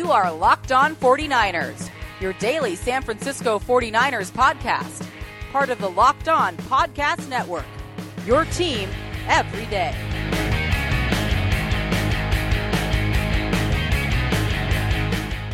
You are Locked On 49ers, your daily San Francisco 49ers podcast, part of the Locked On Podcast Network. Your team every day.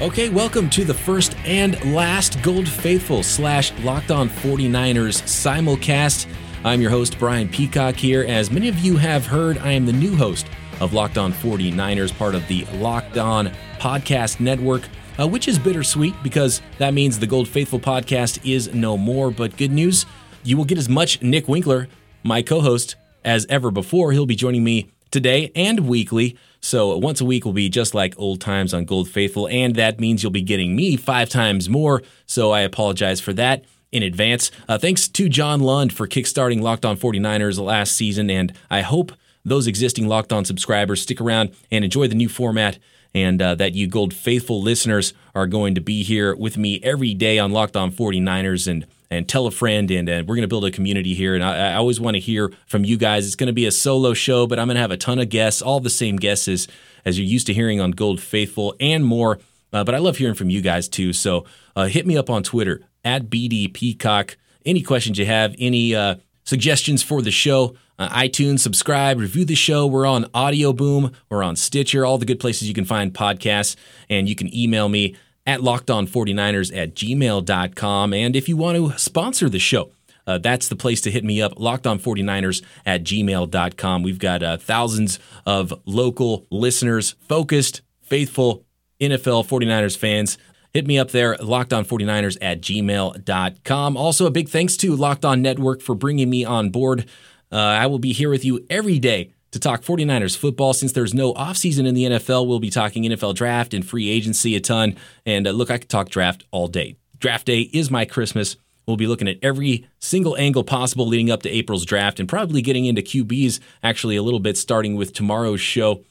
Okay, welcome to the first and last Gold Faithful slash Locked On 49ers simulcast. I'm your host, Brian Peacock, here. As many of you have heard, I am the new host of Locked On 49ers, part of the Locked On Podcast Network, uh, which is bittersweet because that means the Gold Faithful podcast is no more. But good news, you will get as much Nick Winkler, my co host, as ever before. He'll be joining me today and weekly. So once a week will be just like old times on Gold Faithful, and that means you'll be getting me five times more. So I apologize for that in advance. Uh, thanks to John Lund for kickstarting Locked On 49ers last season, and I hope those existing Locked On subscribers stick around and enjoy the new format. And uh, that you Gold Faithful listeners are going to be here with me every day on Locked On 49ers and and tell a friend, and, and we're going to build a community here. And I, I always want to hear from you guys. It's going to be a solo show, but I'm going to have a ton of guests, all the same guests as, as you're used to hearing on Gold Faithful and more. Uh, but I love hearing from you guys too. So uh, hit me up on Twitter at BD Peacock. Any questions you have, any uh, suggestions for the show, uh, iTunes, subscribe, review the show. We're on Audio Boom, we're on Stitcher, all the good places you can find podcasts. And you can email me at lockedon49ers at gmail.com. And if you want to sponsor the show, uh, that's the place to hit me up, lockedon49ers at gmail.com. We've got uh, thousands of local listeners, focused, faithful NFL 49ers fans. Hit me up there, lockedon49ers at gmail.com. Also, a big thanks to Locked On Network for bringing me on board. Uh, I will be here with you every day to talk 49ers football. Since there's no offseason in the NFL, we'll be talking NFL draft and free agency a ton. And uh, look, I could talk draft all day. Draft day is my Christmas. We'll be looking at every single angle possible leading up to April's draft and probably getting into QBs actually a little bit starting with tomorrow's show.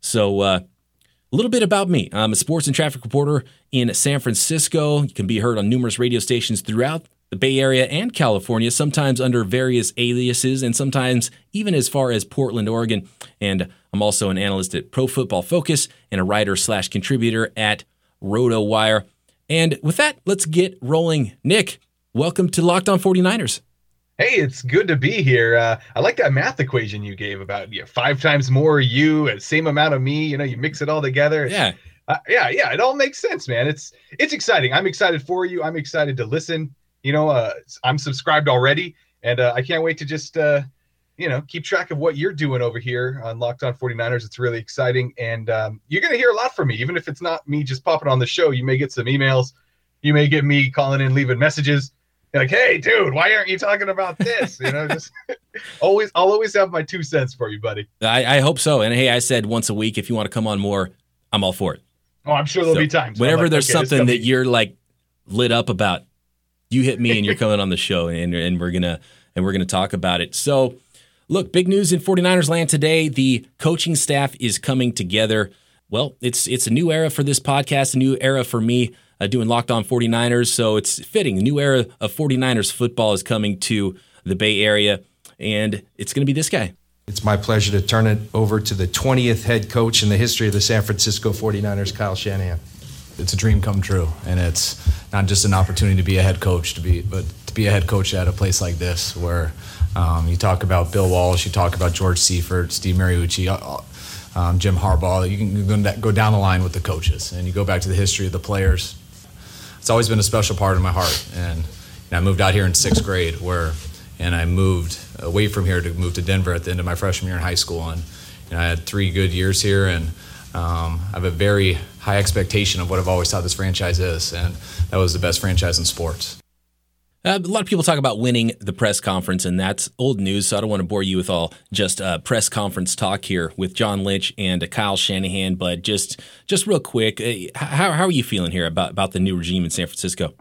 So, uh, a little bit about me. I'm a sports and traffic reporter in San Francisco. You can be heard on numerous radio stations throughout the Bay Area and California, sometimes under various aliases and sometimes even as far as Portland, Oregon. And I'm also an analyst at Pro Football Focus and a writer slash contributor at RotoWire. And with that, let's get rolling. Nick, welcome to Locked On 49ers. Hey, it's good to be here. Uh, I like that math equation you gave about you know, five times more you, and same amount of me. You know, you mix it all together. Yeah. Uh, yeah, yeah, it all makes sense, man. It's it's exciting. I'm excited for you. I'm excited to listen you know, uh, I'm subscribed already, and uh, I can't wait to just, uh, you know, keep track of what you're doing over here on Locked On 49ers. It's really exciting, and um, you're going to hear a lot from me, even if it's not me just popping on the show. You may get some emails, you may get me calling in, leaving messages. Like, hey, dude, why aren't you talking about this? You know, just always, I'll always have my two cents for you, buddy. I, I hope so. And hey, I said once a week. If you want to come on more, I'm all for it. Oh, I'm sure there'll so be times. Whenever like, there's okay, something that you're like lit up about, you hit me and you're coming on the show and, and we're gonna and we're gonna talk about it. So look, big news in 49ers land today. The coaching staff is coming together. Well, it's it's a new era for this podcast, a new era for me uh, doing Locked On 49ers. So it's fitting. A new era of 49ers football is coming to the Bay Area, and it's going to be this guy. It's my pleasure to turn it over to the 20th head coach in the history of the San Francisco 49ers, Kyle Shanahan it's a dream come true, and it's not just an opportunity to be a head coach, to be but to be a head coach at a place like this where um, you talk about Bill Walsh, you talk about George Seifert, Steve Mariucci, uh, um, Jim Harbaugh. You can go down the line with the coaches, and you go back to the history of the players. It's always been a special part of my heart, and, and I moved out here in sixth grade, where and I moved away from here to move to Denver at the end of my freshman year in high school, and I had three good years here, and um, I have a very high expectation of what I've always thought this franchise is, and that was the best franchise in sports. Uh, a lot of people talk about winning the press conference, and that's old news. So I don't want to bore you with all just uh, press conference talk here with John Lynch and uh, Kyle Shanahan. But just just real quick, uh, how, how are you feeling here about, about the new regime in San Francisco?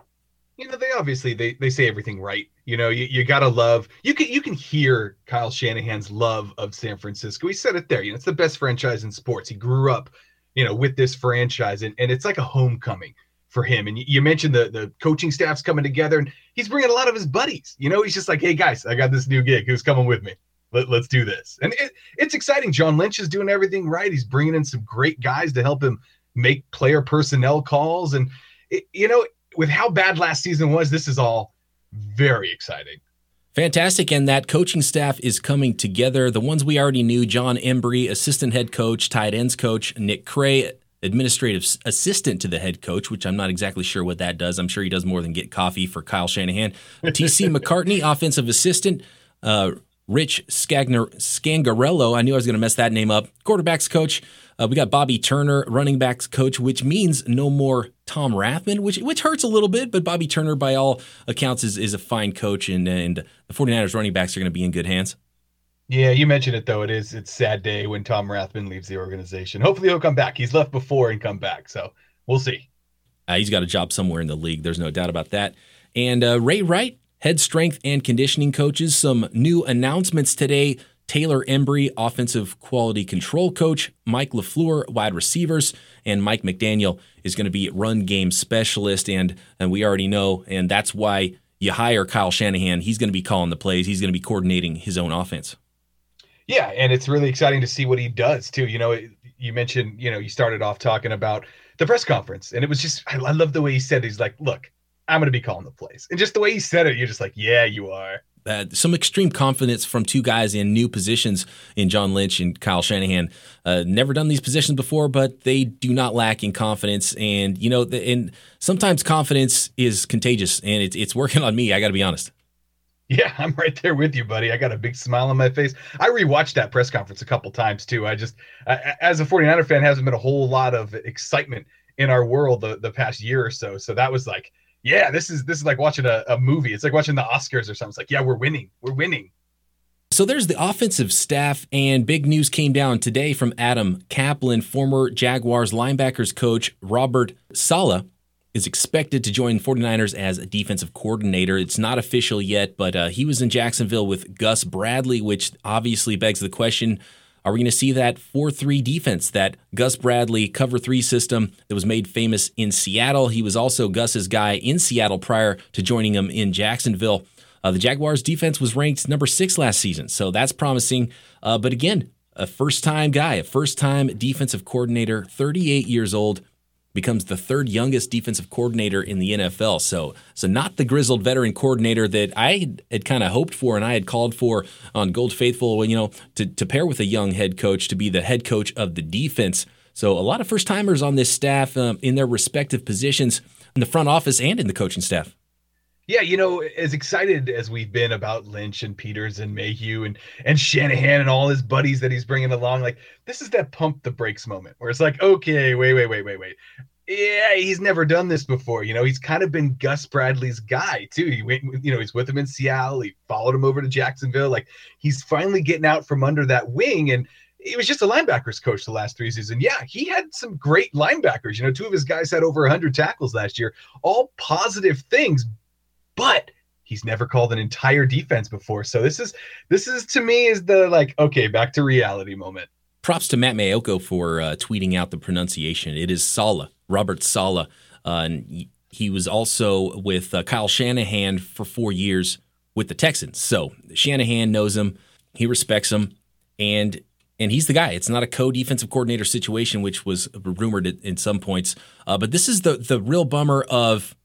You know, they obviously they, they say everything right. You know, you, you gotta love you can you can hear Kyle Shanahan's love of San Francisco. He said it there. You know, it's the best franchise in sports. He grew up you know, with this franchise, and, and it's like a homecoming for him. And you mentioned the the coaching staff's coming together, and he's bringing a lot of his buddies. You know, he's just like, hey guys, I got this new gig. Who's coming with me? Let, us do this. And it, it's exciting. John Lynch is doing everything right. He's bringing in some great guys to help him make player personnel calls. And, it, you know, with how bad last season was, this is all very exciting. Fantastic. And that coaching staff is coming together. The ones we already knew John Embree, assistant head coach, tight ends coach, Nick Cray, administrative assistant to the head coach, which I'm not exactly sure what that does. I'm sure he does more than get coffee for Kyle Shanahan. TC McCartney, offensive assistant. Uh, Rich Scagner, Scangarello, I knew I was going to mess that name up. Quarterbacks coach. Uh, we got Bobby Turner, running backs coach, which means no more Tom Rathman, which which hurts a little bit, but Bobby Turner, by all accounts, is, is a fine coach, and, and the 49ers running backs are going to be in good hands. Yeah, you mentioned it though. It is it's sad day when Tom Rathman leaves the organization. Hopefully he'll come back. He's left before and come back, so we'll see. Uh, he's got a job somewhere in the league. There's no doubt about that. And uh, Ray Wright, head strength and conditioning coaches, some new announcements today. Taylor Embree, offensive quality control coach, Mike LaFleur, wide receivers, and Mike McDaniel is going to be run game specialist. And, and we already know, and that's why you hire Kyle Shanahan. He's going to be calling the plays, he's going to be coordinating his own offense. Yeah, and it's really exciting to see what he does too. You know, you mentioned, you know, you started off talking about the press conference, and it was just, I, I love the way he said, it. he's like, look, I'm going to be calling the plays. And just the way he said it, you're just like, yeah, you are uh, some extreme confidence from two guys in new positions in John Lynch and Kyle Shanahan. Uh, never done these positions before, but they do not lack in confidence. And you know, the, and sometimes confidence is contagious, and it's it's working on me. I got to be honest. Yeah, I'm right there with you, buddy. I got a big smile on my face. I rewatched that press conference a couple times too. I just, as a 49er fan, hasn't been a whole lot of excitement in our world the, the past year or so. So that was like yeah, this is this is like watching a, a movie. It's like watching the Oscars or something. It's like, yeah, we're winning. We're winning. So there's the offensive staff, and big news came down today from Adam Caplan, former Jaguars linebackers coach Robert Saleh is expected to join 49ers as a defensive coordinator. It's not official yet, but uh, he was in Jacksonville with Gus Bradley, which obviously begs the question are we going to see that 4 3 defense, that Gus Bradley cover three system that was made famous in Seattle? He was also Gus's guy in Seattle prior to joining him in Jacksonville. Uh, the Jaguars defense was ranked number six last season, so that's promising. Uh, but again, a first time guy, a first time defensive coordinator, 38 years old becomes the third youngest defensive coordinator in the NFL. So, so not the grizzled veteran coordinator that I had kind of hoped for and I had called for on Gold Faithful, you know, to, to pair with a young head coach to be the head coach of the defense. So, a lot of first timers on this staff um, in their respective positions in the front office and in the coaching staff. Yeah, you know, as excited as we've been about Lynch and Peters and Mayhew and and Shanahan and all his buddies that he's bringing along, like this is that pump the brakes moment where it's like, okay, wait, wait, wait, wait, wait. Yeah, he's never done this before. You know, he's kind of been Gus Bradley's guy too. He went, you know, he's with him in Seattle. He followed him over to Jacksonville. Like he's finally getting out from under that wing and he was just a linebackers coach the last three seasons. Yeah, he had some great linebackers. You know, two of his guys had over 100 tackles last year. All positive things, but he's never called an entire defense before. So this is this is to me is the like okay, back to reality moment. Props to Matt Maiocco for uh, tweeting out the pronunciation. It is Sala, Robert Saleh, uh, and he was also with uh, Kyle Shanahan for four years with the Texans. So Shanahan knows him, he respects him, and and he's the guy. It's not a co-defensive coordinator situation, which was rumored in some points. Uh, but this is the the real bummer of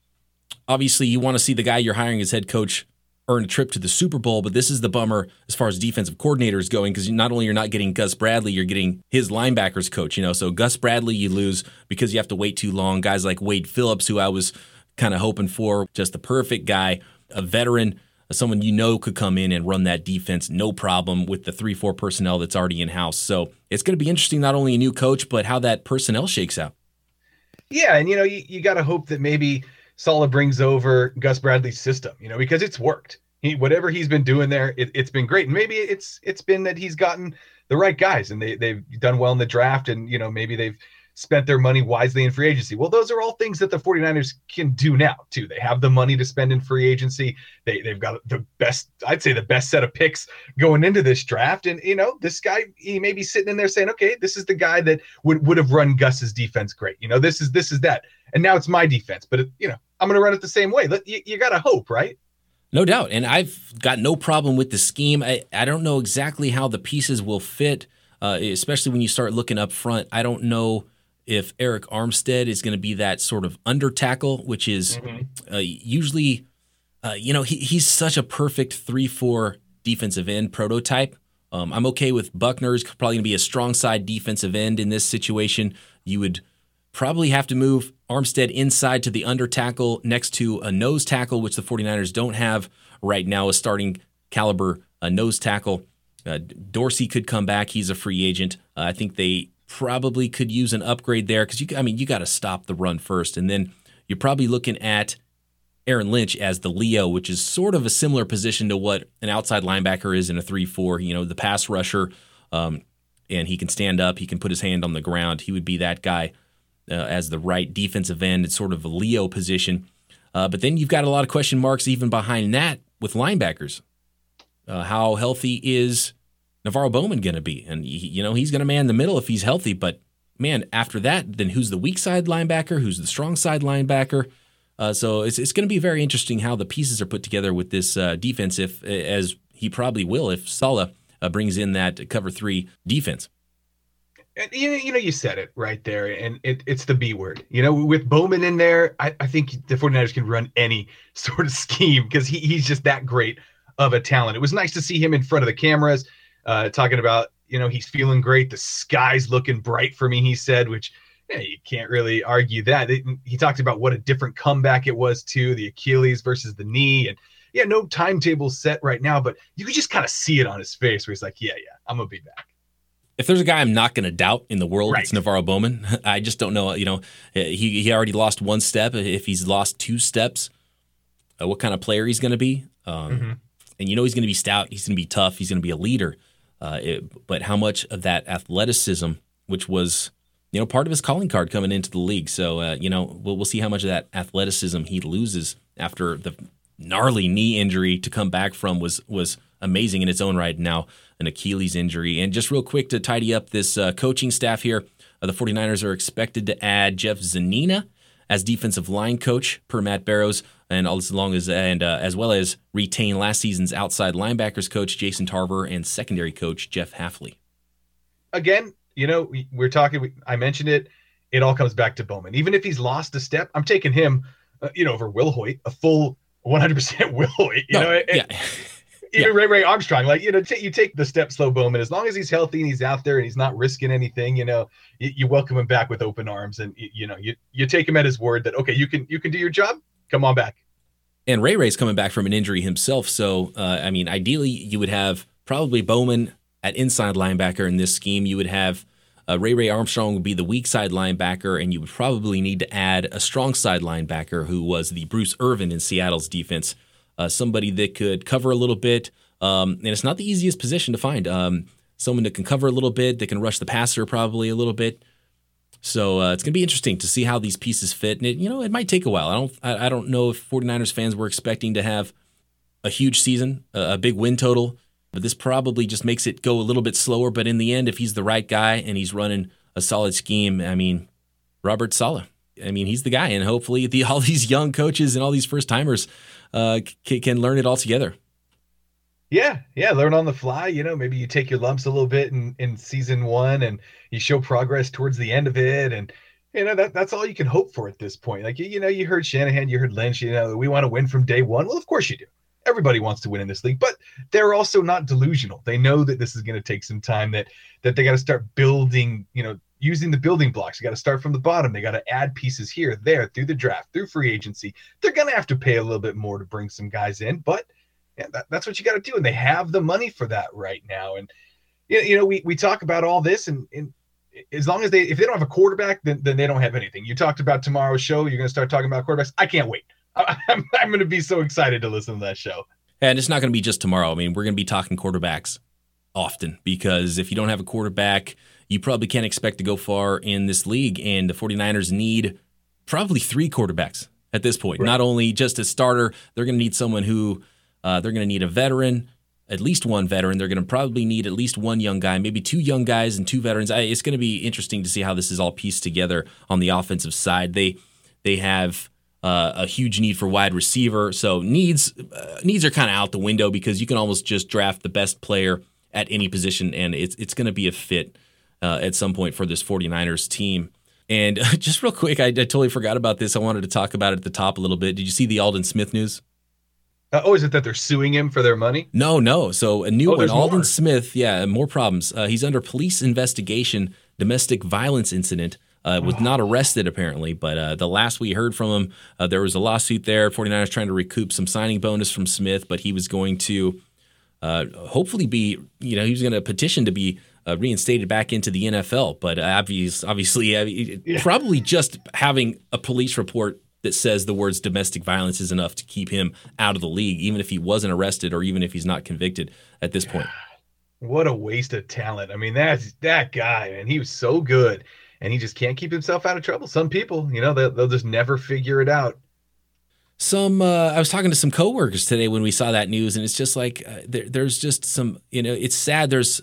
obviously you want to see the guy you're hiring as head coach earn a trip to the Super Bowl, but this is the bummer as far as defensive coordinators going because not only you're not getting Gus Bradley, you're getting his linebackers coach. You know, so Gus Bradley you lose because you have to wait too long. Guys like Wade Phillips, who I was kind of hoping for, just the perfect guy, a veteran, someone you know could come in and run that defense no problem with the three four personnel that's already in house. So it's going to be interesting, not only a new coach, but how that personnel shakes out. Yeah, and you know you, you got to hope that maybe Saleh brings over Gus Bradley's system, you know, because it's worked. He whatever he's been doing there, it, has been great. And maybe it's it's been that he's gotten the right guys and they they've done well in the draft and you know maybe they've spent their money wisely in free agency. Well, those are all things that the 49ers can do now, too. They have the money to spend in free agency. They, they've got the best, I'd say, the best set of picks going into this draft. And, you know, this guy, he may be sitting in there saying, okay, this is the guy that would, would have run Gus's defense great. You know, this is, this is that. And now it's my defense, but, you know, I'm going to run it the same way. You, you got to hope, right? No doubt. And I've got no problem with the scheme. I, I don't know exactly how the pieces will fit, uh, especially when you start looking up front. I don't know if Arik Armstead is going to be that sort of under tackle, which is mm-hmm. uh, usually, uh, you know, he, he's such a perfect 3 4 defensive end prototype. Um, I'm okay with Buckner's probably going to be a strong side defensive end in this situation. You would probably have to move Armstead inside to the under tackle next to a nose tackle, which the 49ers don't have right now, a starting caliber a nose tackle. Uh, Dorsey could come back. He's a free agent. Uh, I think they probably could use an upgrade there because you, I mean, you got to stop the run first, and then you're probably looking at Aaron Lynch as the Leo, which is sort of a similar position to what an outside linebacker is in a three-four. You know, the pass rusher, um, and he can stand up, he can put his hand on the ground. He would be that guy uh, as the right defensive end. It's sort of a Leo position. Uh, but then you've got a lot of question marks even behind that with linebackers. Uh, how healthy is NaVorro Bowman going to be? And, you know, he's going to man the middle if he's healthy. But, man, after that, then who's the weak side linebacker? Who's the strong side linebacker? Uh, so it's, it's going to be very interesting how the pieces are put together with this uh, defense, if as he probably will, if Saleh uh, brings in that cover three defense. And you know, you know, you said it right there, and it, it's the B word. You know, with Bowman in there, I, I think the 49ers can run any sort of scheme because he, he's just that great of a talent. It was nice to see him in front of the cameras, uh, talking about, you know, he's feeling great. The sky's looking bright for me, he said, which yeah, you can't really argue that. he talked about what a different comeback it was to the Achilles versus the knee. And yeah, no timetable set right now, but you could just kind of see it on his face where he's like, yeah, yeah, I'm going to be back if there's a guy I'm not going to doubt in the world, right. it's NaVorro Bowman. I just don't know. You know, he he already lost one step. If he's lost two steps, uh, what kind of player he's going to be? Um, mm-hmm. And you know he's going to be stout. He's going to be tough. He's going to be a leader. Uh, it, but how much of that athleticism, which was you know part of his calling card coming into the league, so uh, you know we'll, we'll see how much of that athleticism he loses after the gnarly knee injury to come back from was was amazing in its own right. Now an Achilles injury. And just real quick to tidy up this uh, coaching staff here, uh, the 49ers are expected to add Jeff Zgonina as defensive line coach per Matt Barrows, and as long as and uh, as well as retain last season's outside linebackers coach Jason Tarver and secondary coach Jeff Hafley. Again, you know, we're talking. I mentioned it. It all comes back to Bowman. Even if he's lost a step, I'm taking him, uh, you know, over Wilhoite, a full 100% Wilhoite. You no, know, yeah even yeah. Ray Ray Armstrong, like you know, t- you take the step slow Bowman as long as he's healthy and he's out there and he's not risking anything. You know, you, you welcome him back with open arms, and you, you know, you you take him at his word that okay, you can you can do your job. Come on back. And Ray Ray's coming back from an injury himself, so uh, I mean, ideally, you would have probably Bowman at inside linebacker in this scheme. You would have uh, Ray Ray Armstrong would be the weak side linebacker, and you would probably need to add a strong side linebacker who was the Bruce Irvin in Seattle's defense uh, somebody that could cover a little bit. Um, and it's not the easiest position to find. Um, someone that can cover a little bit, that can rush the passer probably a little bit. So uh, it's going to be interesting to see how these pieces fit. And it, you know, it might take a while. I don't, I, I, don't know if 49ers fans were expecting to have a huge season, a, a big win total, but this probably just makes it go a little bit slower. But in the end, if he's the right guy and he's running a solid scheme, I mean, Robert Saleh. I mean, he's the guy, and hopefully, the, all these young coaches and all these first timers uh, c- can learn it all together. Yeah, yeah, learn on the fly. You know, maybe you take your lumps a little bit in in season one, and you show progress towards the end of it, and you know that that's all you can hope for at this point. Like you, you know, you heard Shanahan, you heard Lynch. You know, we want to win from day one. Well, of course you do. Everybody wants to win in this league, but they're also not delusional. They know that this is going to take some time. That that they got to start building. You know, using the building blocks. You got to start from the bottom. They got to add pieces here, there, through the draft, through free agency. They're going to have to pay a little bit more to bring some guys in, but yeah, that, that's what you got to do. And they have the money for that right now. And, you know, we, we talk about all this and, and as long as they, if they don't have a quarterback, then, then they don't have anything. You talked about tomorrow's show. You're going to start talking about quarterbacks. I can't wait. I, I'm, I'm going to be so excited to listen to that show. And it's not going to be just tomorrow. I mean, we're going to be talking quarterbacks often because if you don't have a quarterback, you probably can't expect to go far in this league. And the 49ers need probably three quarterbacks at this point. Right. Not only just a starter, they're going to need someone who uh, they're going to need a veteran, at least one veteran. They're going to probably need at least one young guy, maybe two young guys and two veterans. I, it's going to be interesting to see how this is all pieced together on the offensive side. They they have uh, a huge need for wide receiver, so needs uh, needs are kind of out the window because you can almost just draft the best player at any position, and it's it's going to be a fit uh, at some point for this 49ers team. And just real quick, I, I, totally forgot about this. I wanted to talk about it at the top a little bit. Did you see the Aldon Smith news? Uh, oh, is it that they're suing him for their money? No, no. So a new oh, one, Aldon more. Smith. Yeah, more problems. Uh, he's under police investigation, domestic violence incident. Uh, was not arrested apparently, but uh, the last we heard from him, uh, there was a lawsuit there. 49ers trying to recoup some signing bonus from Smith, but he was going to uh, hopefully be, you know, he was going to petition to be uh, reinstated back into the NFL. But obvious, obviously, uh, yeah. probably just having a police report that says the words domestic violence is enough to keep him out of the league, even if he wasn't arrested or even if he's not convicted at this point. What a waste of talent. I mean, that's that guy, man. He was so good and he just can't keep himself out of trouble. Some people, you know, they'll, they'll just never figure it out. Some, uh, I was talking to some coworkers today when we saw that news, and it's just like uh, there, there's just some, you know, it's sad. There's,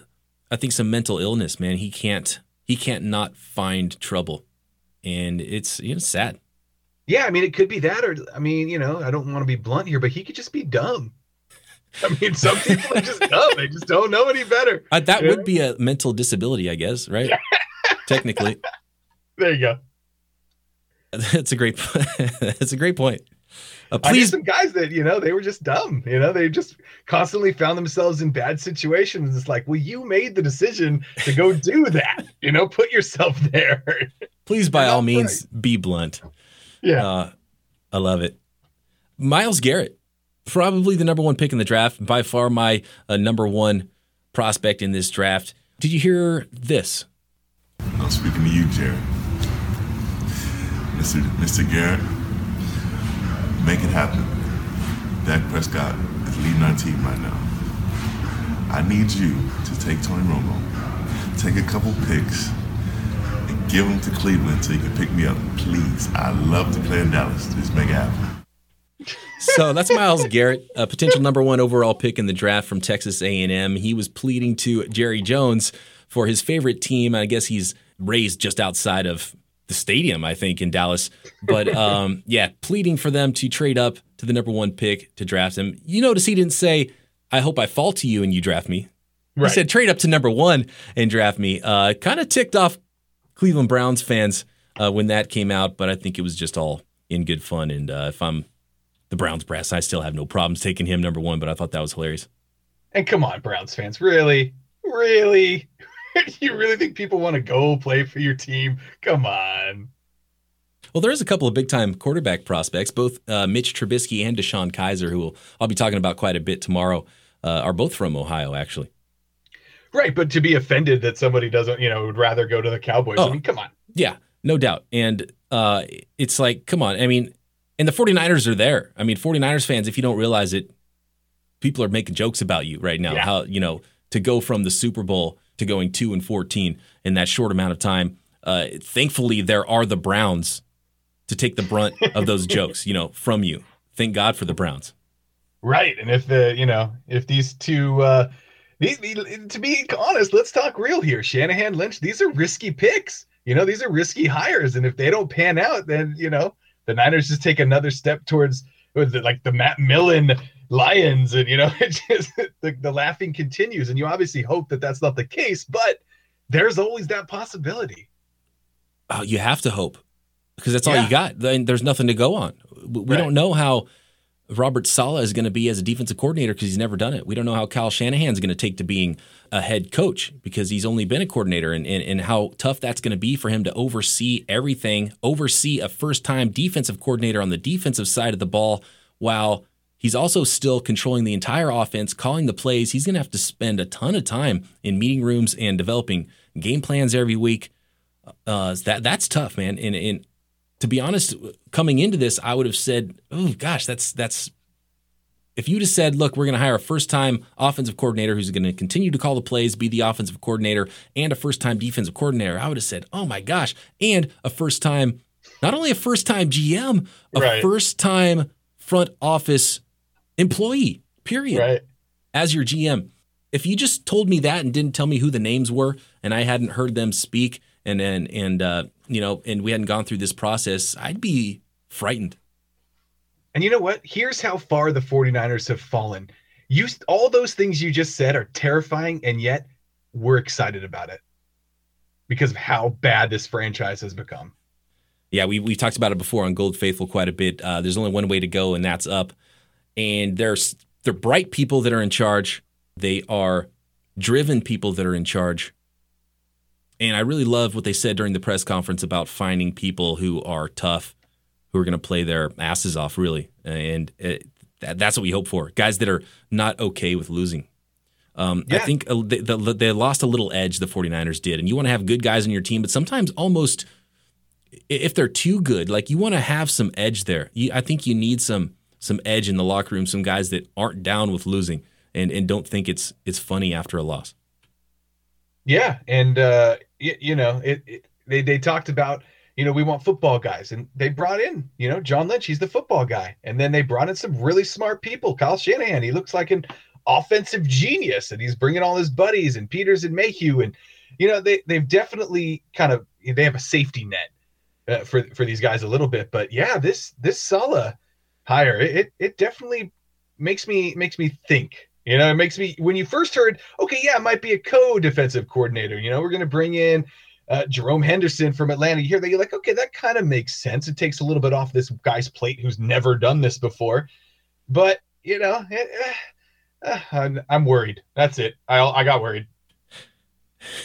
I think, some mental illness, man. He can't, he can't not find trouble, and it's, you know, sad. Yeah, I mean, it could be that, or I mean, you know, I don't want to be blunt here, but he could just be dumb. I mean, some people are just dumb; they just don't know any better. Uh, that would know? be a mental disability, I guess, right? technically. There you go. That's a great. that's a great point. Uh, please, some guys that you know they were just dumb. You know, they just constantly found themselves in bad situations. It's like, well, you made the decision to go do that. You know, put yourself there. Please, by all means, right. be blunt. Yeah, uh, I love it. Myles Garrett, probably the number one pick in the draft, by far my uh, number one prospect in this draft. Did you hear this? I'm speaking to you, Jared. Mr. Mr. Garrett, make it happen. Dak Prescott is leading our team right now. I need you to take Tony Romo, take a couple picks, and give them to Cleveland so you can pick me up. Please. I love to play in Dallas. Just make it happen. so that's Myles Garrett, a potential number one overall pick in the draft from Texas A&M. He was pleading to Jerry Jones for his favorite team. I guess he's raised just outside of the stadium, I think, in Dallas. But um, yeah, pleading for them to trade up to the number one pick to draft him. You notice he didn't say, I hope I fall to you and you draft me. Right. He said, trade up to number one and draft me. Uh, kind of ticked off Cleveland Browns fans uh, when that came out, but I think it was just all in good fun. And uh, if I'm the Browns brass, I still have no problems taking him number one, but I thought that was hilarious. And come on, Browns fans, really? Really? you really think people want to go play for your team? Come on. Well, there is a couple of big time quarterback prospects, both uh, Mitch Trubisky and DeShone Kizer, who I'll be talking about quite a bit tomorrow, uh, are both from Ohio, actually. Right, but to be offended that somebody doesn't, you know, would rather go to the Cowboys. Oh, I mean, come on. Yeah, no doubt. And uh, it's like, come on. I mean, and the 49ers are there. I mean, 49ers fans, if you don't realize it, people are making jokes about you right now. Yeah. How, you know, to go from the Super Bowl to going two and 14 in that short amount of time. Uh, thankfully, there are the Browns to take the brunt of those jokes, you know, from you. Thank God for the Browns. Right, and if the you know if these two, uh, these, to be honest, let's talk real here. Shanahan, Lynch, these are risky picks. You know, these are risky hires, and if they don't pan out, then you know the Niners just take another step towards like the Matt Millen lions and you know it just the, the laughing continues. And you obviously hope that that's not the case but there's always that possibility. Oh you have to hope because that's all yeah. you got. Then there's nothing to go on. We right. don't know how robert saleh is going to be as a defensive coordinator because he's never done it. We don't know how kyle shanahan's going to take to being a head coach because he's only been a coordinator and, and, and how tough that's going to be for him to oversee everything oversee a first time defensive coordinator on the defensive side of the ball while He's also still controlling the entire offense, calling the plays. He's going to have to spend a ton of time in meeting rooms and developing game plans every week. Uh, that that's tough, man. And, and to be honest, coming into this, I would have said, "Oh gosh, that's that's." If you'd have said, "Look, we're going to hire a first-time offensive coordinator who's going to continue to call the plays, be the offensive coordinator, and a first-time defensive coordinator," I would have said, "Oh my gosh!" And a first-time, not only a first-time GM, a right. first-time front office employee, period. Right. As your GM. If you just told me that and didn't tell me who the names were and I hadn't heard them speak and and and uh, you know, and we hadn't gone through this process, I'd be frightened. And you know what? Here's how far the 49ers have fallen. You all those things you just said are terrifying and yet we're excited about it because of how bad this franchise has become. Yeah, we we talked about it before on Gold Faithful quite a bit. Uh, there's only one way to go, and that's up. And there's they're bright people that are in charge. They are driven people that are in charge. And I really love what they said during the press conference about finding people who are tough, who are going to play their asses off, really. And it, that, that's what we hope for. Guys that are not okay with losing. Um, yeah. I think uh, they, they, lost a little edge, the 49ers did. And you want to have good guys on your team, but sometimes almost if they're too good, like you want to have some edge there. You, I think you need some some edge in the locker room, some guys that aren't down with losing and, and don't think it's it's funny after a loss. Yeah, and uh, you, know, it, it, they they talked about you know we want football guys, and they brought in you know John Lynch, he's the football guy, and then they brought in some really smart people. Kyle Shanahan, he looks like an offensive genius, and he's bringing all his buddies and Peters and Mayhew, and you know they they've definitely kind of they have a safety net uh, for for these guys a little bit, but yeah, this this Saleh hire it, it it definitely makes me makes me think you know, it makes me when you first heard, okay, yeah, it might be a co-defensive coordinator. You know, we're going to bring in uh, Jerome Henderson from Atlanta. Here, you're like, okay, that kind of makes sense. It takes a little bit off this guy's plate who's never done this before. But you know, it, uh, uh, I'm, I'm worried. That's it. I I got worried.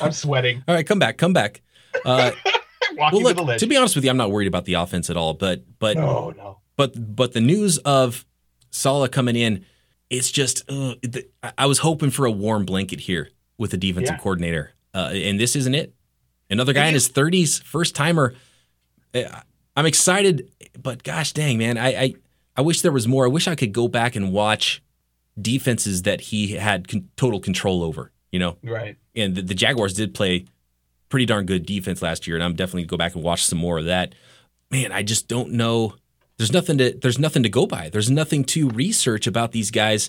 I'm sweating. all right, come back, come back. Uh, well, look, to be honest with you, I'm not worried about the offense at all. But but no, no. But but the news of Saleh coming in it's just uh, I was hoping for a warm blanket here with the defensive yeah. coordinator, uh, and this isn't it. Another guy in his 30s, first timer. Uh, I'm excited, but gosh dang, man, I, I I wish there was more. I wish I could go back and watch defenses that he had con- total control over. You know, right? And the, the, Jaguars did play pretty darn good defense last year, and I'm definitely gonna go back and watch some more of that. Man, I just don't know there's nothing to there's nothing to go by. There's nothing to research about these guys.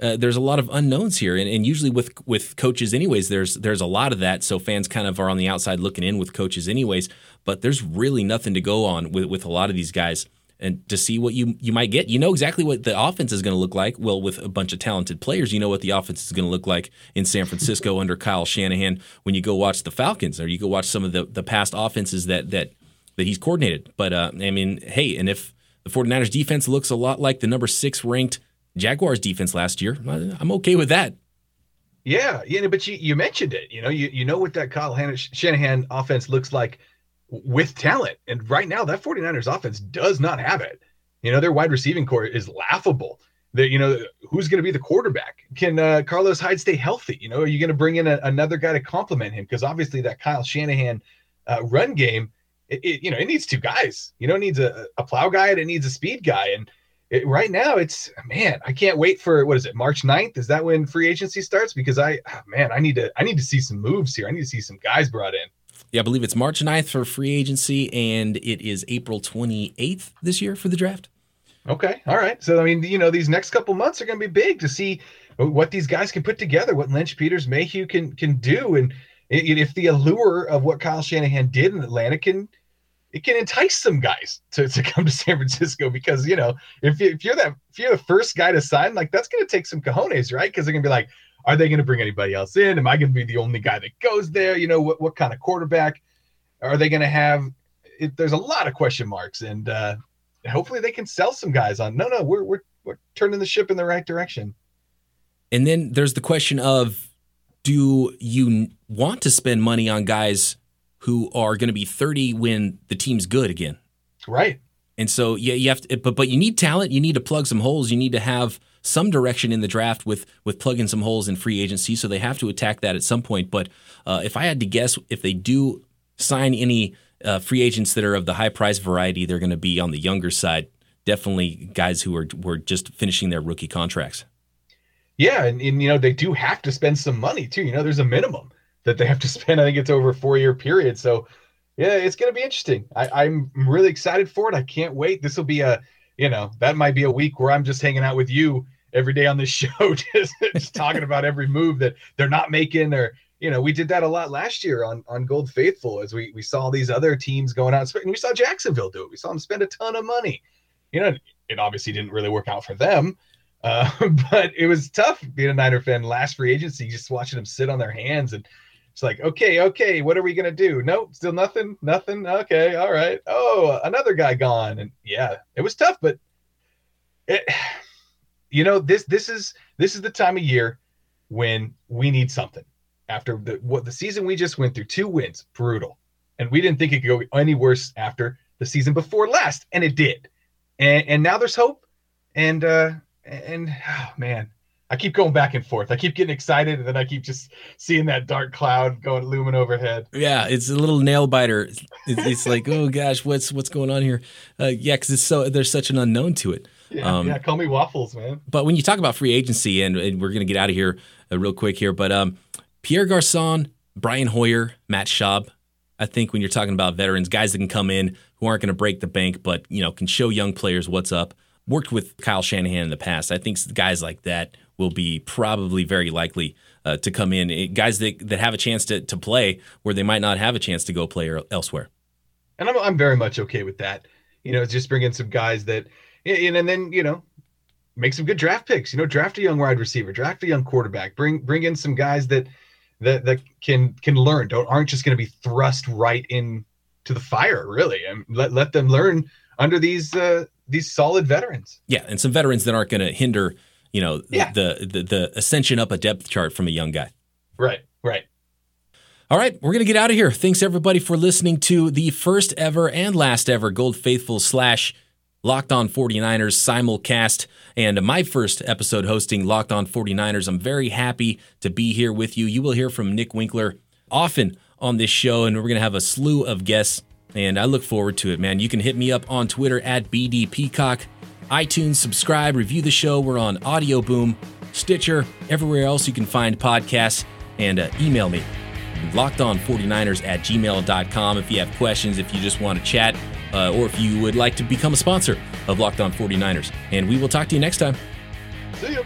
Uh, there's a lot of unknowns here, and, and usually with with coaches, anyways, there's there's a lot of that. So fans kind of are on the outside looking in with coaches, anyways. But there's really nothing to go on with with a lot of these guys, and to see what you you might get. You know exactly what the offense is going to look like. Well, with a bunch of talented players, you know what the offense is going to look like in San Francisco under Kyle Shanahan. When you go watch the Falcons, or you go watch some of the the past offenses that that that he's coordinated. But uh, I mean, hey, and if the 49ers defense looks a lot like the number six ranked Jaguars defense last year. I'm okay with that. Yeah, yeah, but you, you mentioned it. You know, you, you know what that Kyle Shanahan offense looks like with talent. And right now, that 49ers offense does not have it. You know, their wide receiving core is laughable. That you know, who's going to be the quarterback? Can uh, Carlos Hyde stay healthy? You know, are you going to bring in a, another guy to complement him? Because obviously, that Kyle Shanahan uh, run game it, it, you know, it needs two guys. You know, it needs a, a plow guy and it needs a speed guy. And it, right now, it's man, I can't wait for what is it, March 9th? Is that when free agency starts? Because I, oh, man, I need to, I need to see some moves here. I need to see some guys brought in. Yeah, I believe it's March 9th for free agency, and it is April 28th this year for the draft. Okay, all right. So I mean, you know, these next couple months are going to be big to see what these guys can put together, what Lynch, Peters, Mayhew can can do, and if the allure of what Kyle Shanahan did in Atlanta can it can entice some guys to, to come to San Francisco because you know if, you, if you're that if you're the first guy to sign like that's going to take some cojones right? Because they're going to be like are they going to bring anybody else in? Am I going to be the only guy that goes there? You know what, what kind of quarterback? Are they going to have it, there's a lot of question marks and uh, hopefully they can sell some guys on no no we're, we're we're turning the ship in the right direction. And then there's the question of do you want to spend money on guys who are going to be 30 when the team's good again. Right. And so yeah, you have to, but but you need talent. You need to plug some holes. You need to have some direction in the draft with with plugging some holes in free agency. So they have to attack that at some point. But uh, if I had to guess, if they do sign any uh, free agents that are of the high price variety, they're going to be on the younger side. Definitely guys who are were just finishing their rookie contracts. Yeah, and, and you know they do have to spend some money too. You know, there's a minimum that they have to spend. I think it's over a four year period. So yeah, it's going to be interesting. I, I'm really excited for it. I can't wait. This will be a, you know, that might be a week where I'm just hanging out with you every day on this show, just, just talking about every move that they're not making or, you know, we did that a lot last year on, on Gold Faithful as we, we saw these other teams going out and we saw Jacksonville do it. We saw them spend a ton of money. You know, it obviously didn't really work out for them, uh, but it was tough being a Niner fan last free agency, just watching them sit on their hands and It's like, okay, okay, what are we gonna do? Nope, still nothing, nothing. Okay, all right. Oh, another guy gone, and yeah, it was tough, but it, you know, this this is this is the time of year when we need something. After the what the season we just went through, two wins, brutal, and we didn't think it could go any worse after the season before last, and it did. And and now there's hope, and uh, and oh, man, I keep going back and forth. I keep getting excited, and then I keep just seeing that dark cloud going looming overhead. Yeah, it's a little nail biter. It's, it's like, oh gosh, what's what's going on here? Uh, yeah, because it's so there's such an unknown to it. Yeah, um, yeah, call me waffles, man. But when you talk about free agency, and, and we're gonna get out of here uh, real quick here, but um, Pierre Garcon, Brian Hoyer, Matt Schaub. I think when you're talking about veterans, guys that can come in who aren't going to break the bank, but you know can show young players what's up. Worked with Kyle Shanahan in the past. I think guys like that will be probably very likely uh, to come in. It, guys that, that have a chance to, to play where they might not have a chance to go play elsewhere. And I'm, I'm very much okay with that. You know, just bring in some guys that, and, and then, you know, make some good draft picks. You know, draft a young wide receiver, draft a young quarterback, bring bring in some guys that that that can can learn. Don't aren't just going to be thrust right in to the fire, really, and let let them learn under these uh, these solid veterans. Yeah, and some veterans that aren't going to hinder you know, yeah. the, the the ascension up a depth chart from a young guy. Right, right. All right, we're going to get out of here. Thanks everybody for listening to the first ever and last ever Gold Faithful slash Locked On 49ers simulcast and my first episode hosting Locked On 49ers. I'm very happy to be here with you. You will hear from Nick Winkler often on this show, and we're going to have a slew of guests, and I look forward to it, man. You can hit me up on Twitter at BD Peacock iTunes, subscribe, review the show. We're on Audio Boom, Stitcher, everywhere else you can find podcasts, and uh, email me. LockedOn49ers at gmail.com if you have questions, if you just want to chat, uh, or if you would like to become a sponsor of Locked On 49ers. And we will talk to you next time. See you.